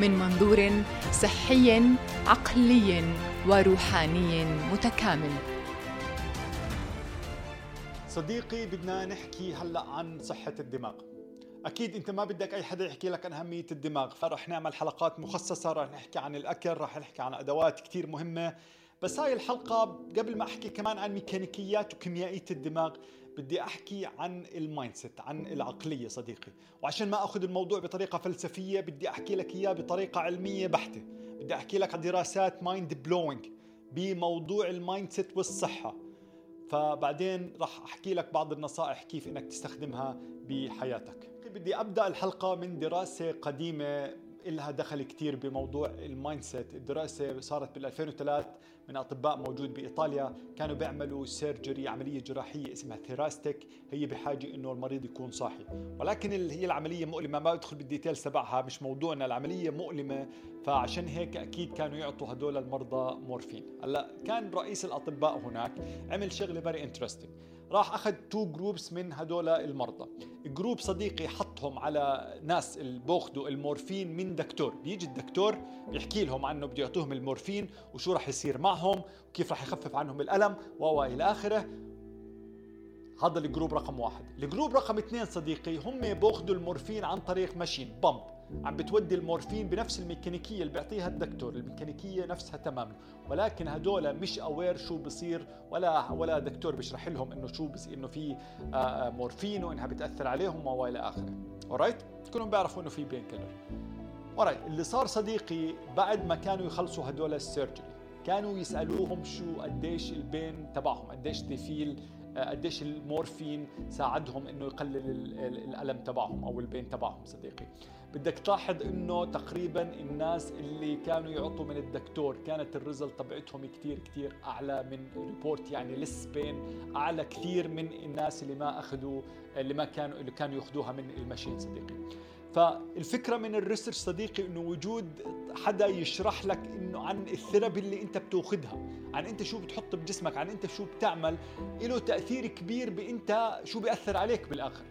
من منظور صحي عقلي وروحاني متكامل. صديقي بدنا نحكي هلا عن صحة الدماغ. أكيد أنت ما بدك أي حدا يحكي لك عن أهمية الدماغ فرح نعمل حلقات مخصصة رح نحكي عن الأكل رح نحكي عن أدوات كثير مهمة. بس هاي الحلقة قبل ما أحكي كمان عن ميكانيكيات وكيميائية الدماغ بدي أحكي عن ال mindset عن العقلية صديقي. وعشان ما أخذ الموضوع بطريقة فلسفية بدي أحكي لك إياه بطريقة علمية بحتة. بدي أحكي لك عن دراسات mind blowing بموضوع ال mindset والصحة. فبعدين راح أحكي لك بعض النصائح كيف إنك تستخدمها بحياتك. بدي أبدأ الحلقة من دراسة قديمة لها دخل كثير بموضوع ال mindset الدراسة صارت بال 2003 من أطباء موجود بإيطاليا كانوا بيعملوا surgery عملية جراحية اسمها thoracic هي بحاجة إنه المريض يكون صاحي. ولكن هي العملية مؤلمة ما بدخل بال details تبعها مش موضوعنا. العملية مؤلمة فعشان هيك أكيد كانوا يعطوا هدول المرضى مورفين. هلا كان رئيس الأطباء هناك عمل شغلة very interesting راح أخذ two groups من هدول المرضى. group صديقي حطهم على ناس اللي بياخذوا المورفين من دكتور. بيجي الدكتور بيحكي لهم عنه بده يعطوهم المورفين وشو راح يصير معهم وكيف راح يخفف عنهم الألم و إلى آخره. هذا ال group رقم واحد. ال group رقم اثنين صديقي هم بياخذوا المورفين عن طريق machine pump عم بتودي المورفين بنفس الميكانيكية اللي بيعطيها الدكتور الميكانيكية نفسها تماما ولكن هدول مش aware شو بصير ولا ولا دكتور بيشرح لهم إنه شو بصير إنه في آه، آه، مورفين وإنها بتأثر عليهم والى آخره. alright كلهم بيعرفوا إنه في painkiller alright اللي صار صديقي بعد ما كانوا يخلصوا هدول ال surgery كانوا يسألوهم شو قديش ال pain تبعهم قديش ت feel آه، قديش المورفين ساعدهم إنه يقلل الألم تبعهم أو ال pain تبعهم صديقي. بدك تلاحظ إنه تقريبا الناس اللي كانوا يعطوا من الدكتور كانت ال result تبعتهم كثير كثير أعلى من report يعني less pain أعلى كثير من الناس اللي ما أخذوا اللي ما كانوا اللي كانوا يأخذوها من الماشين صديقي. فالفكرة من ال research صديقي إنه وجود حدا يشرح لك إنه عن ال therapy اللي أنت بتأخذها عن أنت شو بتحط بجسمك عن أنت شو بتعمل له تأثير كبير بأنت شو بيأثر عليك بالآخر.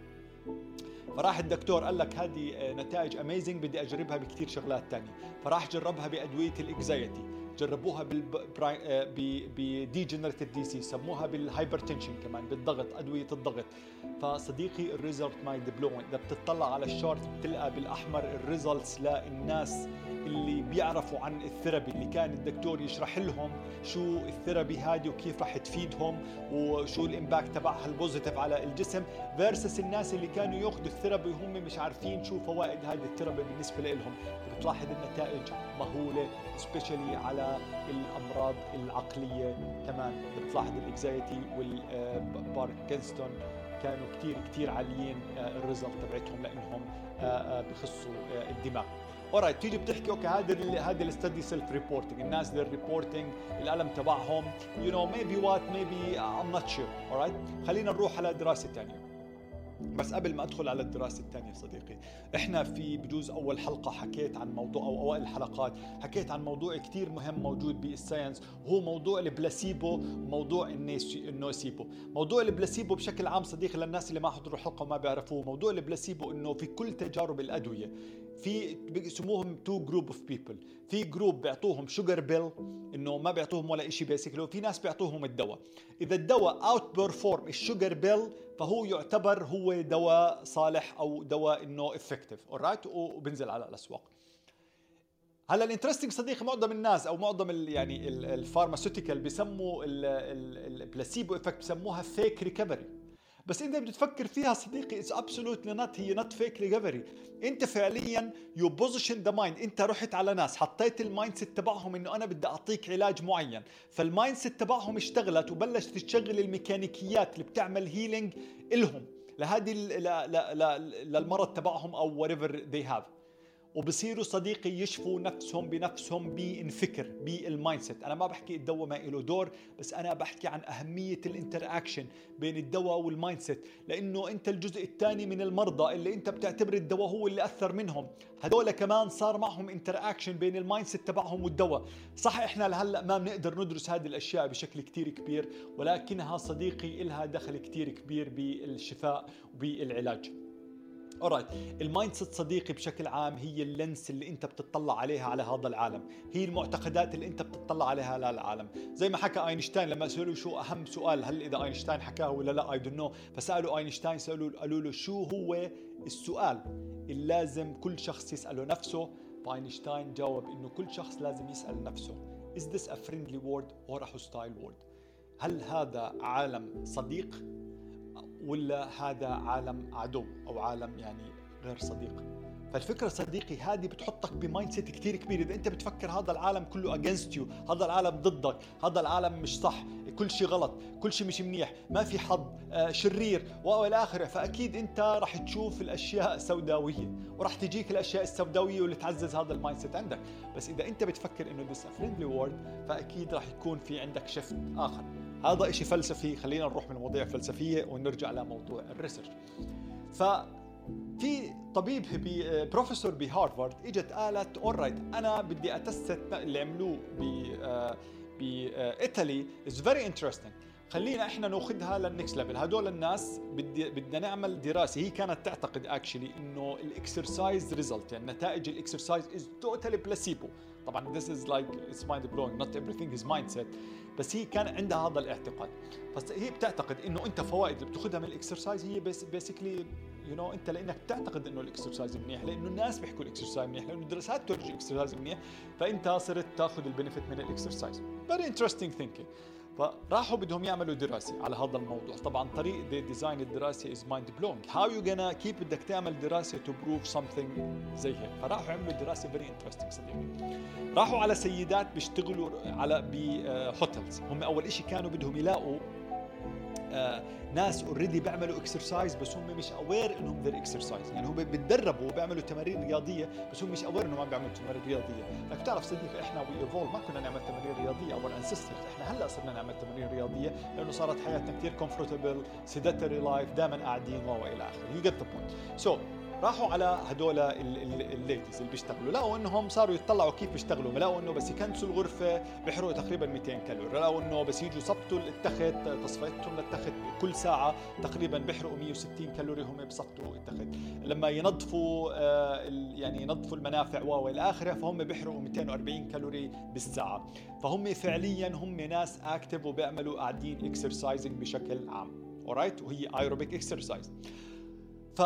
فراح الدكتور قال لك هذه آه، نتائج amazing بدي أجربها بكثير شغلات ثانية فراح جربها بأدوية ال anxiety جربوها ب degenerative disease سموها بال hypertension كمان بالضغط أدوية الضغط. فصديقي ال result mind blowing إذا بتطلع على ال chart بتلقى بالأحمر ال results للناس. اللي بيعرفوا عن ال therapy اللي كان الدكتور يشرح لهم شو ال therapy هذه وكيف راح تفيدهم وشو ال impact تبعها ال positive على الجسم versus الناس اللي كانوا ياخذوا ال therapy وهم مش عارفين شو فوائد هذه ال therapy بالنسبة لهم. بتلاحظ النتائج مهولة especially على الأمراض العقلية كمان بتلاحظ ال anxiety وال Parkinson's كانوا كثير كثير عاليين آه، ال result تبعتهم لأنهم آه، آه، بخصوا الدماغ. alright تيجي بتحكي okay هذا هذا ال study self reporting الناس اللي ال reporting الألم تبعهم. you know maybe what maybe I'm not sure alright خلينا نروح على دراسة ثانية بس قبل ما أدخل على الدراسة الثانية صديقي إحنا في بجوز أول حلقة حكيت عن موضوع أو أوائل الحلقات حكيت عن موضوع كثير مهم موجود بال science وهو موضوع البلاسيبو وموضوع ال nocebo. موضوع البلاسيبو بشكل عام صديقي للناس اللي ما حضروا الحلقة وما بيعرفوه موضوع البلاسيبو إنه في كل تجارب الأدوية. في بيسموهم two group of people في group بيعطوهم sugar pill إنه ما بيعطوهم ولا شيء basically وفي ناس بيعطوهم الدواء. إذا الدواء outperform ال sugar pill فهو يعتبر هو دواء صالح أو دواء إنه effective alright وبنزل على الأسواق. هلا ال interesting صديقي معظم الناس أو معظم ال يعني ال pharmaceutical بسموا ال placebo effect بسموها fake recovery بس انت بتفكر فيها صديقي it's absolutely not هي not fake recovery انت فعليا you position the mind انت رحت على ناس حطيت ال mindset تبعهم إنه أنا بدي أعطيك علاج معين. فال mindset تبعهم اشتغلت وبلشت تشغل الميكانيكيات اللي بتعمل healing إلهم. لهذه للمرض تبعهم أو whatever they have وبصيروا صديقي يشفوا نفسهم بنفسهم بالفكر بال mindset أنا ما بحكي الدواء ما له دور بس أنا بحكي عن أهمية ال interaction بين الدواء وال mindset لأنه أنت الجزء الثاني من المرضى اللي أنت بتعتبر الدواء هو اللي أثر منهم. هذول كمان صار معهم interaction بين ال mindset تبعهم والدواء. صح إحنا لهلأ ما بنقدر ندرس هذه الأشياء بشكل كتير كبير ولكنها صديقي لها دخل كتير كبير بالشفاء وبالعلاج. alright ال mindset صديقي بشكل عام هي ال lens اللي انت بتطلع عليها على هذا العالم. هي المعتقدات اللي انت بتطلع عليها على العالم. زي ما حكى أينشتاين لما سألوه شو أهم سؤال هل إذا أينشتاين حكاه ولا لا؟ I don't know فسألوا أينشتاين سألوا قالوا له شو هو السؤال؟ اللي لازم كل شخص يساله نفسه. فأينشتاين جاوب إنه كل شخص لازم يسأل نفسه. Is this a friendly world or a hostile world? هل هذا عالم صديق؟ ولا هذا عالم عدو أو عالم يعني غير صديق؟ فالفكرة صديقي هذه بتحطك ب mindset كثير كبير. إذا أنت بتفكر هذا العالم كله against you هذا العالم ضدك هذا العالم مش صح كل شيء غلط كل شيء مش منيح ما في حظ آه شرير وإلى آخره. فأكيد أنت راح تشوف الأشياء سوداويه وراح تجيك الأشياء السوداوية واللي تعزز هذا ال mindset عندك. بس إذا أنت بتفكر إنه this friendly world فأكيد راح يكون في عندك shift آخر. هذا إشي فلسفي خلينا نروح من المواضيع الفلسفية ونرجع لموضوع ال research في طبيب be professor بهارفارد إجت قالت alright أنا بدي أ test اللي عملوه ب بإيطالي. is very interesting خلينا إحنا ناخذها لل next level هدول الناس بدي بدنا نعمل دراسة. هي كانت تعتقد actually إنه ال exercise result يعني نتائج ال exercise is totally placebo طبعا this is like it's mind blowing not everything is mindset. بس هي كان عندها هذا الاعتقاد. فهي بتعتقد إنه أنت فوائد اللي بتأخذها من ال exercise هي بس basically you know أنت لإنك بتعتقد إنه ال exercise منيح لإنه الناس بيحكوا ال exercise منيح لإنه الدراسات ترجي ال exercise منيح فأنت صرت تأخذ ال benefit من ال exercise. Very interesting thinking. فراحوا بدهم يعملوا دراسة على هذا الموضوع. طبعا طريق design الدراسة is mind blowing how you gonna كيف بدك تعمل دراسة to prove something زي هيك؟ فراحوا عملوا دراسة very interesting صديقي. راحوا على سيدات بيشتغلوا على ب hotels هم أول شيء كانوا بدهم يلاقوا آه ناس already بيعملوا exercise بس هم مش aware إنهم their exercise يعني هم بيتدربوا وبيعملوا تمارين رياضية بس هم مش aware إنهم عم بيعملوا تمارين رياضية. لك بتعرف صديقي إحنا we evolve ما كنا نعمل تمارين رياضية our ancestors إحنا هلأ صرنا نعمل تمارين رياضية لأنه صارت حياتنا كثير comfortable sedentary life دائما قاعدين والى آخره. you get the point so راحوا على هدول ال ladies اللي بيشتغلوا. لقوا إنهم صاروا يطلعوا كيف بيشتغلوا. لقوا إنه بس يكنسوا الغرفة بيحرقوا تقريبا 200 كالوري. لقوا إنه بس يجوا يظبطوا التخت تظبيطهم للتخت كل ساعة تقريبا بيحرقوا 160 كالوري هم بظبطوا التخت لما ينظفوا آه، يعني ينظفوا المنافع والى آخره فهم بيحرقوا 240 كالوري بالساعة. فهم فعليا هم ناس active وبيعملوا قاعدين exercising بشكل عام. alright وهي aerobic exercise ف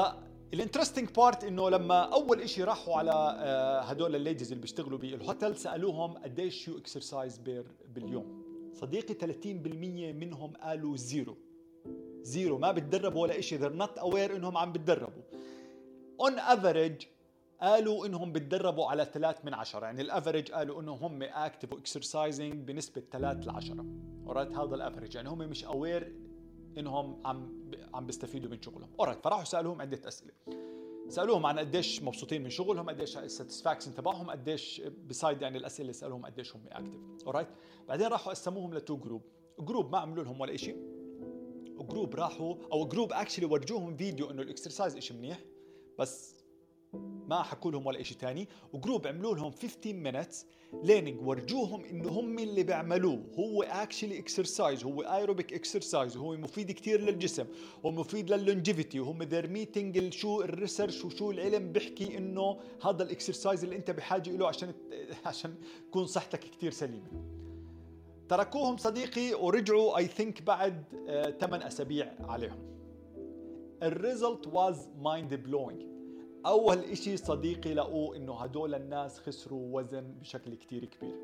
ال interesting part إنه لما أول إشي راحوا على آه، هدول ال ladies اللي بيشتغلوا بالهوتيل سألوهم قديش you exercise per باليوم. صديقي 30% منهم قالوا zero zero ما بتدربوا ولا شيء they're not aware إنهم عم بتدربوا. on average قالوا إنهم بتدربوا على 3 من 10 يعني ال average قالوا انهم هم active و exercising بنسبة 3 ل 10 alright هذا ال average يعني هم مش aware إنهم عم عم بيستفيدوا من شغلهم. Alright فراحوا سألوهم عده أسئلة. سألوهم عن قديش مبسوطين من شغلهم قديش ال satisfaction تبعهم قديش بسايد يعني الأسئلة اللي سألوهم قديش هم active alright بعدين راحوا قسموهم ل two group group ما عملوا لهم ولا شيء و group راحوا أو group actually ورجوهم فيديو إنه ال exercise شيء منيح بس ما حكوا لهم ولا شيء ثاني و group عملوا لهم 15 minutes learning ورجوهم إنه هم اللي بيعملوه. هو actually exercise هو aerobic exercise وهو مفيد كثير للجسم ومفيد لل longevity وهم they're meeting شو ال research وشو العلم بيحكي إنه هذا ال exercise اللي أنت بحاجة له عشان عشان تكون صحتك كثير سليمة. تركوهم صديقي ورجعوا I think بعد 8 أسابيع عليهم. ال result was mind blowing أول إشي صديقي لقوه إنه هدول الناس خسروا وزن بشكل كتير كبير.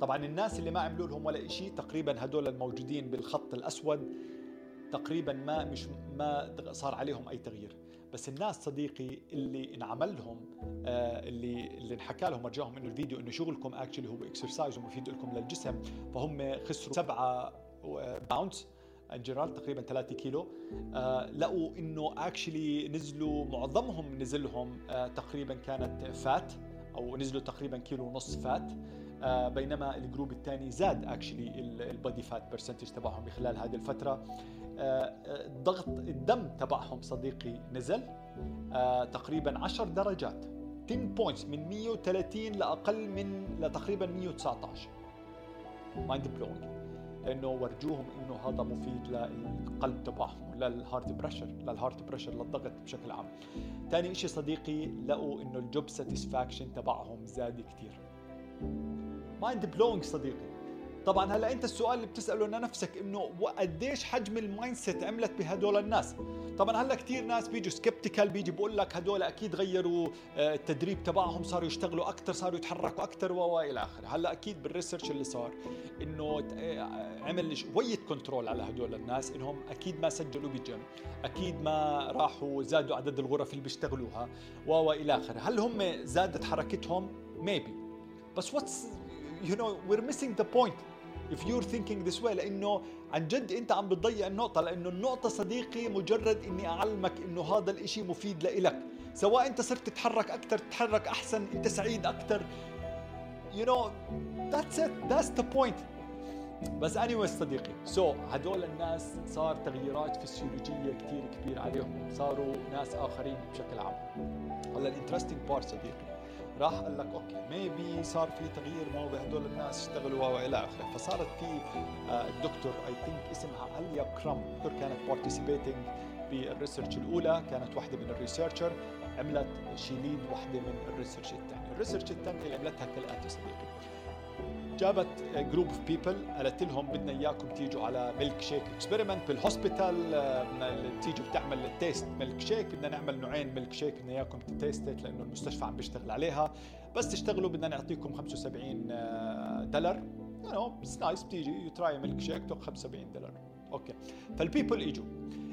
طبعا الناس اللي ما عملوا لهم ولا إشي تقريبا هدول الموجودين بالخط الأسود تقريبا ما مش ما صار عليهم أي تغيير. بس الناس صديقي اللي انعمل لهم آه اللي اللي انحكى لهم ورجوهم إنه الفيديو إنه شغلكم actually هو exercise ومفيد لكم للجسم فهم خسروا سبعة pounds in general تقريبا 3 كيلو. آه لقوا إنه actually نزلوا معظمهم نزلهم آه تقريبا كانت fat أو نزلوا تقريبا كيلو ونص fat. آه بينما ال group الثاني زاد actually ال body fat percentage تبعهم خلال هذه الفترة. ضغط الدم تبعهم صديقي نزل تقريبا 10 درجات. 10 points من 130 لأقل من لتقريبا 119 mind blowing لأنه ورجوهم إنه هذا مفيد للقلب تبعهم لل heart pressure لل heart pressure للضغط بشكل عام. ثاني شيء صديقي لقوا إنه ال job satisfaction تبعهم زاد كثير mind blowing صديقي. طبعا هلا أنت السؤال اللي بتسأله لنفسك إنه قديش حجم ال mindset عملت بهدول الناس؟ طبعا هلا كثير ناس بيجوا skeptical بيجي بقول لك هدول أكيد غيروا آه، التدريب تبعهم صاروا يشتغلوا أكثر صاروا يتحركوا أكثر و إلى آخره. هلا أكيد بال research اللي صار إنه آه، عمل شوية control على هدول الناس إنهم أكيد ما سجلوا بجيم أكيد ما راحوا زادوا عدد الغرف اللي بيشتغلوها و إلى آخره. هل هم زادت حركتهم؟ maybe بس what's you know we're missing the point if you're thinking this way لأنه عن جد أنت عم بتضيع النقطة لأنه النقطة صديقي مجرد إني أعلمك إنه هذا الإشي مفيد لإلك. سواء أنت صرت تتحرك أكثر تتحرك أحسن أنت سعيد أكثر you know that's it. That's the point. بس anyway صديقي so so, هدول الناس صار تغييرات فسيولوجيه كثير كبير عليهم. صاروا ناس آخرين بشكل عام. هلا ال interesting part صديقي. راح قال لك okay maybe صار في تغيير ما بهدول الناس اشتغلوا والى آخره. فصارت في آه، الدكتور I think اسمها اليا كرام دكتور كانت participating بال research الأولى كانت واحدة من ال researchers عملت شيليد واحدة من ال research الثاني ال research الثانية اللي عملتها كالآتي صديقي. جابت group of people قالت لهم بدنا إياكم تيجوا على milkshake experiment بال hospital تيجوا بتعمل ال taste milkshake بدنا نعمل نوعين ميلك شيك بدنا إياكم taste it لأنه المستشفى عم بيشتغل عليها. بس تشتغلوا بدنا نعطيكم 75 آه، دولار. You know it's nice بتيجي you try milkshake 75 دولار. Okay. فال people إجوا.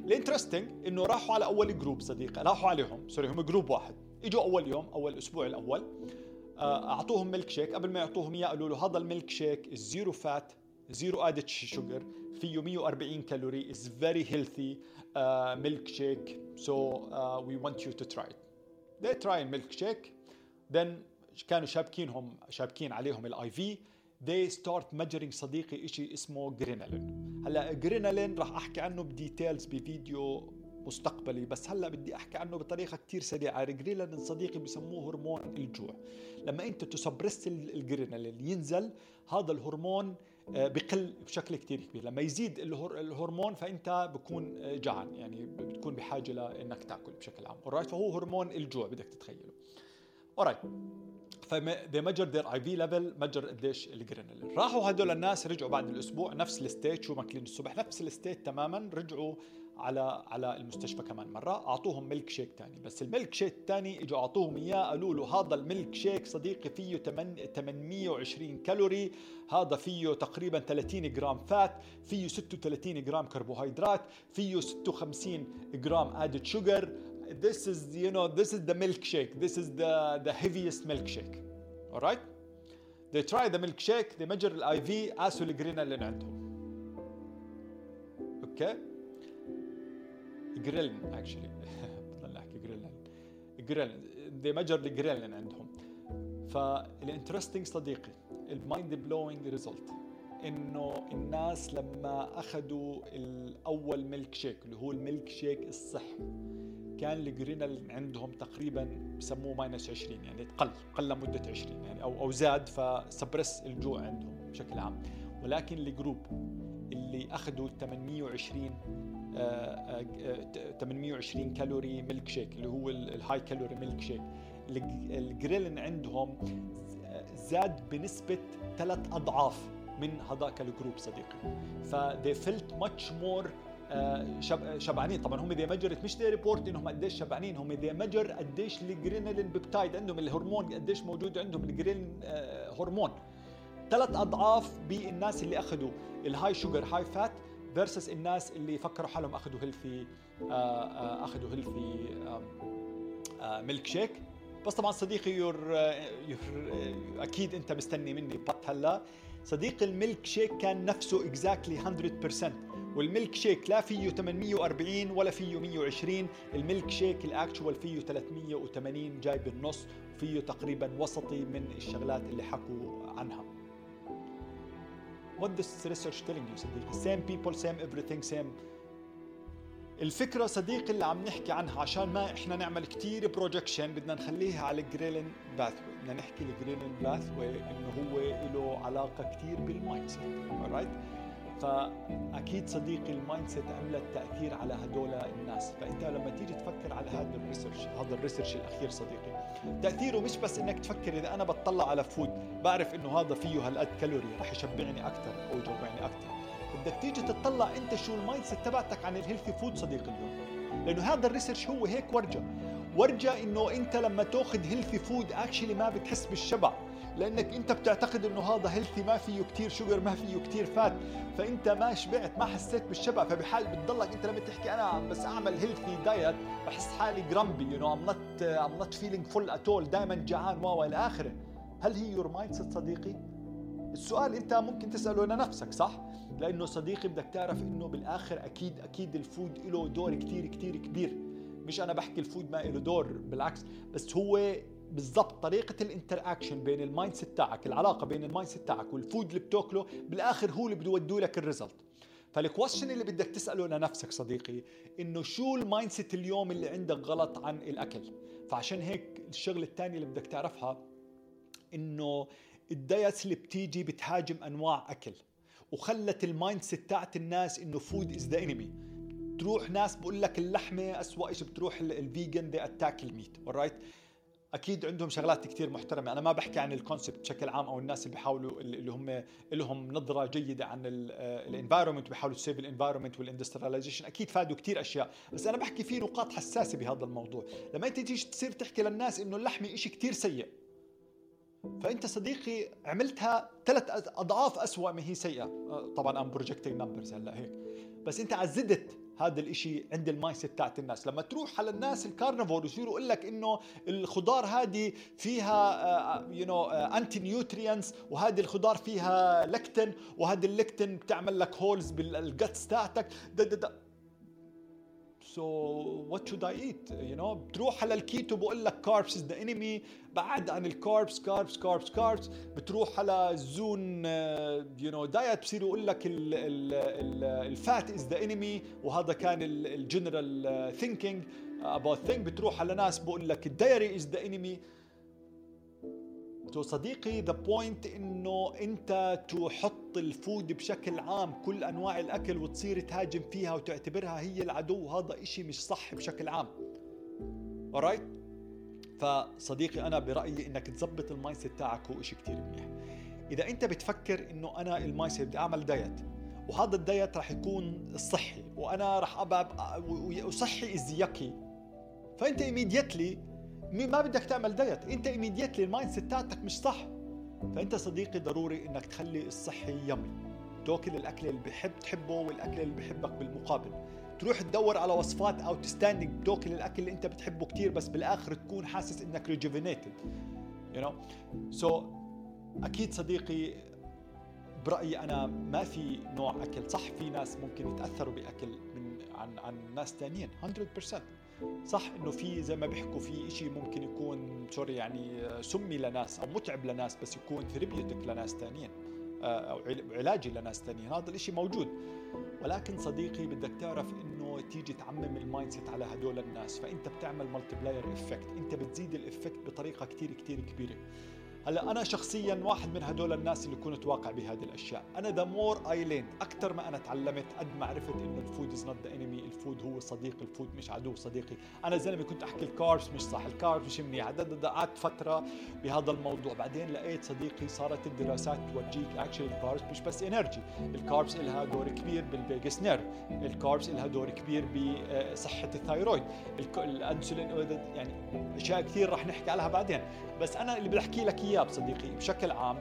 ال interesting إنه راحوا على أول group صديقي راحوا عليهم sorry هم group واحد. إجوا أول يوم أول أسبوع الأول. أعطوهم ميلك شيك قبل ما يعطوهم إياه قالوا له هذا ال milkshake zero fat zero added sugar فيه 140 calorie as very healthy milkshake so we want you to try they try ال milkshake then كانوا شابكينهم شابكين عليهم ال IV they start measuring صديقي شيء اسمه جرينالين هلأ جرينالين راح أحكي عنه ب details بفيديو مستقبلي. بس هلأ بدي أحكي عنه بطريقة كثير سريعة. الجرينالين صديقي بسموه هرمون الجوع. لما أنت ت suppress ال ghrelin ينزل هذا الهرمون آه، بقل بشكل كثير كبير. لما يزيد الهرمون فأنت بكون آه، جعان. يعني بتكون بحاجة لانك تأكل بشكل عام. Alright فهو هرمون الجوع بدك تتخيله. Alright ف they measure their IV level measure قديش الجرينالين راحوا هدول الناس رجعوا بعد الأسبوع نفس ال state شو ماكلين الصبح. نفس ال state تماما رجعوا على على المستشفى كمان مرة. أعطوهم ميلك شيك ثاني بس الميلك شيك الثاني إجوا أعطوهم إياه قالوا له هذا الميلك شيك صديقي فيه 820 كالوري. هذا فيه تقريبا 30 جرام fat فيه 36 جرام كربوهيدرات فيه 56 جرام added sugar this is you know this is the milkshake. This is the the heaviest milkshake. All right? They try the milkshake. They measure ال IV قاسوا الجرينالين عندهم. okay okay. ghrelin actually بضل احكي ghrelin ghrelin they measure ghrelin عندهم. فال interesting صديقي ال mind-blowing result إنه الناس لما أخذوا الأول ميلك شيك اللي هو الميلك شيك الصحي كان الجرينال عندهم تقريبا بسموه minus 20 يعني قل قل لمدة 20 يعني أو أو زاد فسبرس الجوع عندهم بشكل عام. ولكن ال group اللي أخذوا 820 820 calorie milkshake اللي هو ال high calorie milkshake الجريلين عندهم زاد بنسبة ثلاث أضعاف من هذاك ال group صديقي. ف they felt much more شب... شبعانين. طبعا هم they measured مش they report إنهم قديش شبعانين. هم they measure قديش ال ghrelin peptide عندهم الهرمون قديش موجود عندهم ال ghrelin hormone. ثلاث أضعاف بالناس اللي أخذوا ال high sugar high fat versus الناس اللي فكروا حالهم أخذوا healthy آه، آه، أخذوا healthy milkshake بس طبعا صديقي you're, you're أكيد أنت مستني مني but هلا صديقي الميلك شيك كان نفسه exactly 100% والميلك شيك لا فيه 840 ولا فيه 120 ال milkshake ال actual فيه 380 جاي بالنص وفيه تقريبا وسطي من الشغلات اللي حكوا عنها. What this research telling you صديقي same people same everything same. الفكرة صديقي اللي عم نحكي عنها عشان ما إحنا نعمل كتير projection بدنا نخليها على ال ghrelin path بدنا نحكي ال ghrelin path إنه هو له علاقة كتير بال mindset right? فأكيد صديقي ال mindset عملت تاثير على هدول الناس. فأنت لما تيجي تفكر على هذا ال research هذا ال research الأخير صديقي تأثيره مش بس إنك تفكر إذا أنا بتطلع على food بعرف إنه هذا فيه هالقد كالوري رح يشبعني أكثر أو يجوعني أكثر بدك تيجي تطلع أنت شو ال mindset تبعتك عن ال healthy food صديقي اليوم. لأنه هذا ال research هو هيك ورجة. ورجة إنه أنت لما تأخذ healthy food actually ما بتحس بالشبع. لأنك أنت بتعتقد إنه هذا healthy ما فيه كتير sugar ما فيه كتير fat فأنت ما شبعت ما حسيت بالشبع. فبحال بتضلك أنت لما تحكي أنا بس أعمل healthy diet بحس حالي grumpy you know I'm not I'm not feeling full at all دائما جعان و إلى آخره. هل هي your mind صديقي؟ السؤال أنت ممكن تسأله لنفسك صح؟ لأنه صديقي بدك تعرف إنه بالآخر أكيد أكيد ال food له دور كتير كتير كبير. مش أنا بحكي ال food ما له دور بالعكس. بس هو بالضبط طريقة ال interaction بين ال mindset تاعك العلاقة بين ال mindset تاعك وال food اللي بتاكله بالآخر هو اللي بده يودوا لك ال result فال question اللي بدك تسأله لنفسك صديقي إنه شو ال mindset اليوم اللي عندك غلط عن الأكل؟ فعشان هيك الشغلة الثانية اللي بدك تعرفها إنه ال diets اللي بتيجي بتهاجم أنواع أكل وخلت ال mindset تاعت الناس إنه food is the enemy تروح ناس بقول لك اللحمة اسوء شيء بتروح ال vegan they attack ال meat alright أكيد عندهم شغلات كثير محترمة. أنا ما بحكي عن ال concept بشكل عام أو الناس اللي بيحاولوا اللي هم لهم نظرة جيدة عن ال environment بيحاولوا ت save ال environment وال industrialization. أكيد فادوا كثير أشياء بس أنا بحكي في نقاط حساسة بهذا الموضوع. لما أنت تيجي تصير تحكي للناس إنه اللحمة شيء كثير سيء فأنت صديقي عملتها ثلاث أضعاف اسوء ما هي سيئة. طبعا I'm projecting numbers هلأ هيك بس أنت عززت هذا الإشي عند ال mindset تاعت الناس. لما تروح على الناس ال carnivore يصيروا يقول لك إنه الخضار هذه فيها you know anti-nutrients وهذه الخضار فيها لكتن وهذه اللكتن بتعمل لك holes بال guts تاعتك. ده ده ده so what should I eat you know بتروح على الكيتو بقول لك carbs is the enemy بعد عن ال carbs carbs carbs carbs بتروح على ال zone you know diet بصير يقول لك ال fat is the enemy وهذا كان ال general thinking about thing بتروح على ناس بقول لك ال dairy is the enemy too صديقي the point إنه أنت تحط ال food بشكل عام كل أنواع الأكل وتصير تهاجم فيها وتعتبرها هي العدو هذا إشي مش صح بشكل عام. Alright فصديقي أنا برأيي إنك تظبط ال mindset تاعك هو شيء كثير منيح. إذا أنت بتفكر إنه أنا ال mindset بدي أعمل diet وهذا ال diet راح يكون الصحي وأنا راح ابقى وصحي is yucky فأنت immediately ما بدك تعمل diet. انت immediately ال mindset تاعتك مش صح. فانت صديقي ضروري انك تخلي الصحي yummy. تاكل الأكل اللي بحب تحبه والأكل اللي بحبك بالمقابل. تروح تدور على وصفات أو تستاندنج تاكل الأكل اللي انت بتحبه كتير بس بالآخر تكون حاسس إنك rejuvenated you know so أكيد صديقي برأيي أنا ما في نوع أكل صح. في ناس ممكن يتأثروا بأكل من عن عن ناس ثانيين 100% صح إنه في زي ما بيحكوا في شيء ممكن يكون sorry يعني سمي لناس أو متعب لناس بس يكون therapeutic لناس ثانيين آه، أو علاجي لناس ثانيين هذا الشيء موجود. ولكن صديقي بدك تعرف إنه تيجي تعمم ال mindset على هدول الناس فأنت بتعمل multiplier effect أنت بتزيد ال effect بطريقة كثير كثير كبيرة. هلا أنا شخصيا واحد من هدول الناس اللي كنت واقع بهذه الأشياء. أنا the more I learned أكثر ما أنا تعلمت قد ما عرفت إنه ال food is not the enemy ال food هو صديق ال food مش عدو صديقي. أنا زلمة كنت أحكي ال carbs مش صح ال carbs مش منيح. قعدت فترة بهذا الموضوع. بعدين لقيت صديقي صارت الدراسات تورجيك actually ال carbs مش بس energy ال carbs لها دور كبير بال vagus nerve ال carbs لها دور كبير بصحة ال thyroid. الانسولين يعني أشياء كثير رح نحكي عليها بعدين. بس أنا اللي بدي أحكي لك اياه صديقي بشكل عام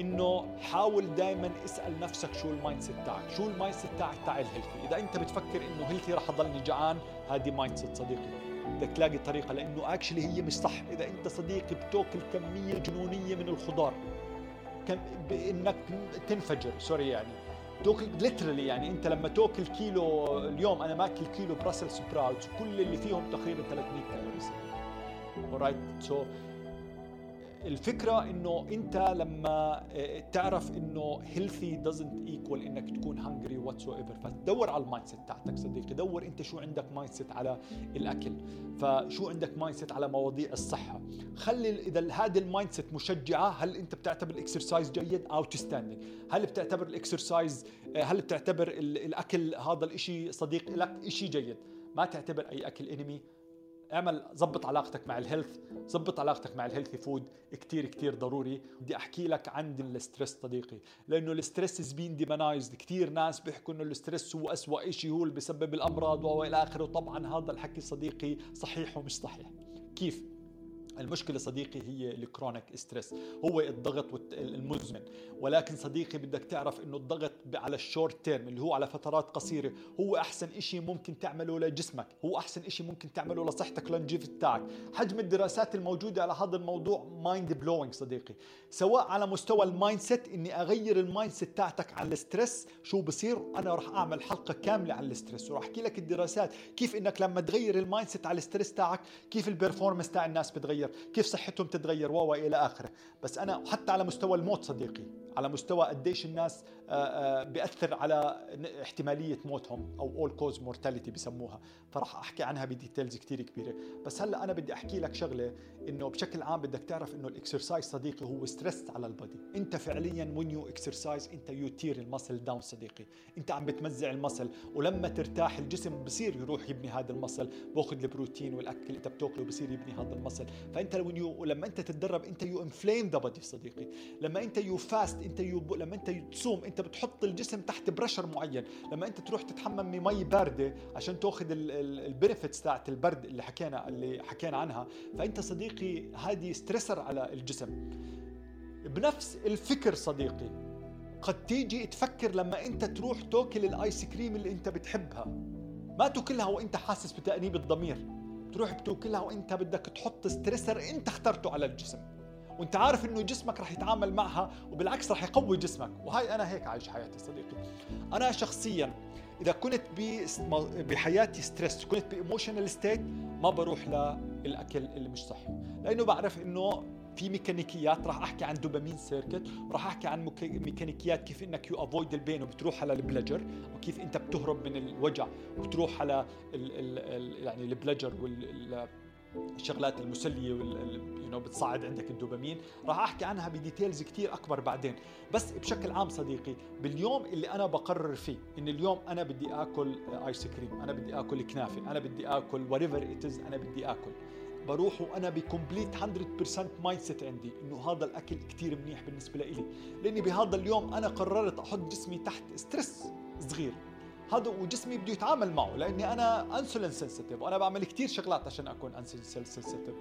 إنه حاول دائما اسأل نفسك شو ال mindset تاعك شو ال mindset تاعك تاع ال healthy. إذا أنت بتفكر إنه healthy رح اضلني جعان هذه mindset صديقي. بدك تلاقي طريقة لأنه actually هي مش صح. إذا أنت صديقي بتأكل كمية جنونية من الخضار كم بانك تنفجر sorry يعني. تاكل literally يعني أنت لما تأكل كيلو اليوم أنا ماكل كيلو Brussels sprouts كل اللي فيهم تقريبا 300 calorie alright so so الفكرة إنه أنت لما آه، تعرف إنه healthy doesn't equal إنك تكون whatever فتدور على ال mindset تاعتك صديقي. دور أنت شو عندك mindset على الأكل. فشو عندك mindset على مواضيع الصحة. خلي إذا هذه ال mindset مشجعة هل أنت بتعتبر ال exercise جيد outstanding هل بتعتبر ال exercise آه، هل بتعتبر الأكل هذا الشيء صديق لك شيء جيد؟ ما تعتبر أي أكل enemy أعمل ظبط علاقتك مع ال health ظبط علاقتك مع ال healthy food كتير كتير ضروري. بدي أحكي لك عن ال stress صديقي. لأنه ال stress is being demonized كثير ناس بيحكوا إنه ال stress هو اسوء شيء هو اللي بسبب الأمراض وإلى آخره. وطبعا هذا الحكي صديقي صحيح ومش صحيح. كيف؟ المشكلة صديقي هي ال chronic stress هو الضغط المزمن. ولكن صديقي بدك تعرف إنه الضغط على ال short term اللي هو على فترات قصيرة هو أحسن شيء ممكن تعمله لجسمك هو أحسن شيء ممكن تعمله لصحتك longevity تاعك حجم الدراسات الموجودة على هذا الموضوع mind blowing صديقي. سواء على مستوى ال mindset إني أغير ال mindset تاعتك على ال stress شو بصير؟ أنا راح أعمل حلقة كاملة عن ال stress وراح أحكي لك الدراسات كيف إنك لما تغير ال mindset على ال stress تاعك كيف ال performance تاع الناس بتغير. كيف صحتهم تتغير و إلى آخره. بس أنا حتى على مستوى الموت صديقي على مستوى قديش الناس آه، آه، بيأثر على احتمالية موتهم أو all cause mortality بسموها. فراح أحكي عنها ب details كثير كبيرة. بس هلأ أنا بدي أحكي لك شغلة إنه بشكل عام بدك تعرف إنه ال exercise صديقي هو stress على ال body أنت فعليا when you exercise أنت you tear ال muscle down صديقي. أنت عم بتمزع ال muscle ولما ترتاح الجسم بصير يروح يبني هذا ال muscle باخذ البروتين والأكل اللي أنت بتأكله بصير يبني هذا ال muscle you لما أنت تتدرب أنت you inflame the body صديقي. لما أنت you fast انت you لما انت تصوم انت بتحط الجسم تحت pressure معين. لما انت تروح تتحمم بمي باردة عشان تاخذ ال benefits تاعت البرد اللي حكينا اللي حكينا عنها فانت صديقي هذه stressor على الجسم. بنفس الفكر صديقي قد تيجي تفكر لما انت تروح تاكل الايس كريم اللي انت بتحبها. ما تاكلها وانت حاسس بتأنيب الضمير. تروح بتاكلها وانت بدك تحط stressor انت اخترته على الجسم. وانت عارف انه جسمك رح يتعامل معها وبالعكس رح يقوي جسمك. وهاي أنا هيك عايش حياتي صديقي. أنا شخصيا إذا كنت بحياتي stress كنت ب emotional state ما بروح للأكل اللي مش صحي. لأنه بعرف إنه في ميكانيكيات راح أحكي عن dopamine circuit وراح أحكي عن ميكانيكيات كيف إنك you avoid ال pain وبتروح على ال pleasure وكيف أنت بتهرب من الوجع وبتروح على ال ال يعني ال pleasure وال الشغلات المسلية وال بتصعد عندك الدوبامين. راح أحكي عنها ب details كثير أكبر بعدين. بس بشكل عام صديقي باليوم اللي أنا بقرر فيه إن اليوم أنا بدي آكل ايس كريم أنا بدي آكل كنافة أنا بدي آكل whatever it is أنا بدي آكل. بروح وأنا ب complete 100% mindset عندي إنه هذا الأكل كثير منيح بالنسبة لي لإني بهذا اليوم أنا قررت أحط جسمي تحت stress صغير. هذا وجسمي بده يتعامل معه لأني أنا insulin sensitive وأنا بعمل كثير شغلات عشان أكون insulin sensitive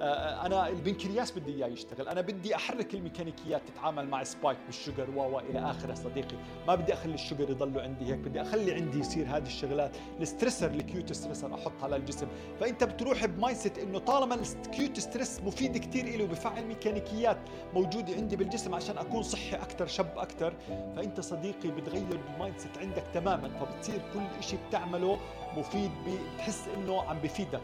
آه، أنا البنكرياس بدي إياه يشتغل أنا بدي أحرك الميكانيكيات تتعامل مع spike بال sugar و إلى آخره صديقي. ما بدي أخلي ال sugar يضلوا عندي هيك بدي أخلي عندي يصير هذه الشغلات ال stressor ال acute stressor أحطها للجسم. فأنت بتروح ب mindset إنه طالما ال acute stress مفيد كثير إلي وبفعل ميكانيكيات موجودة عندي بالجسم عشان أكون صحي أكثر شب أكثر فأنت صديقي بتغير ال mindset عندك تماما. بتصير كل شيء بتعمله مفيد بتحس إنه عم بفيدك.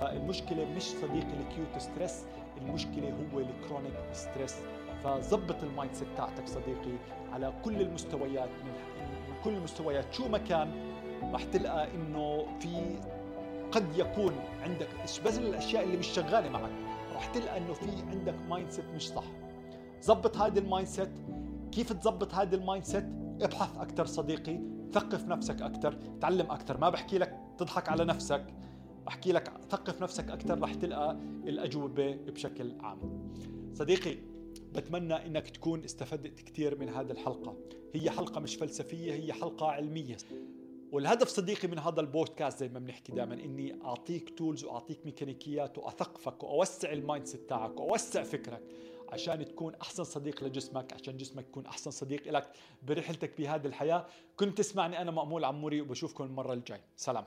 فالمشكلة مش صديقي ال acute stress المشكلة هو ال chronic stress. فظبط ال mindset تاعتك صديقي على كل المستويات من كل المستويات. شو ما كان رح تلقى إنه في قد يكون عندك بس الأشياء اللي مش شغالة معك رح تلقى إنه في عندك mindset مش صح. ظبط هذا ال mindset. كيف تظبط هذا ال mindset؟ ابحث أكثر صديقي ثقف نفسك أكثر تعلم أكثر ما بحكي لك تضحك على نفسك بحكي لك ثقف نفسك أكثر رح تلقى الأجوبة بشكل عام. صديقي بتمنى إنك تكون استفدت كثير من هذه الحلقة. هي حلقة مش فلسفية هي حلقة علمية. والهدف صديقي من هذا البودكاست زي ما بنحكي دائما إني أعطيك tools وأعطيك ميكانيكيات وأثقفك وأوسع ال mindset تاعك وأوسع فكرك. عشان تكون أحسن صديق لجسمك عشان جسمك يكون أحسن صديق لك برحلتك بهذه الحياة كنت تسمعني أنا مأمول عموري وبشوفكم المرة الجاي سلام.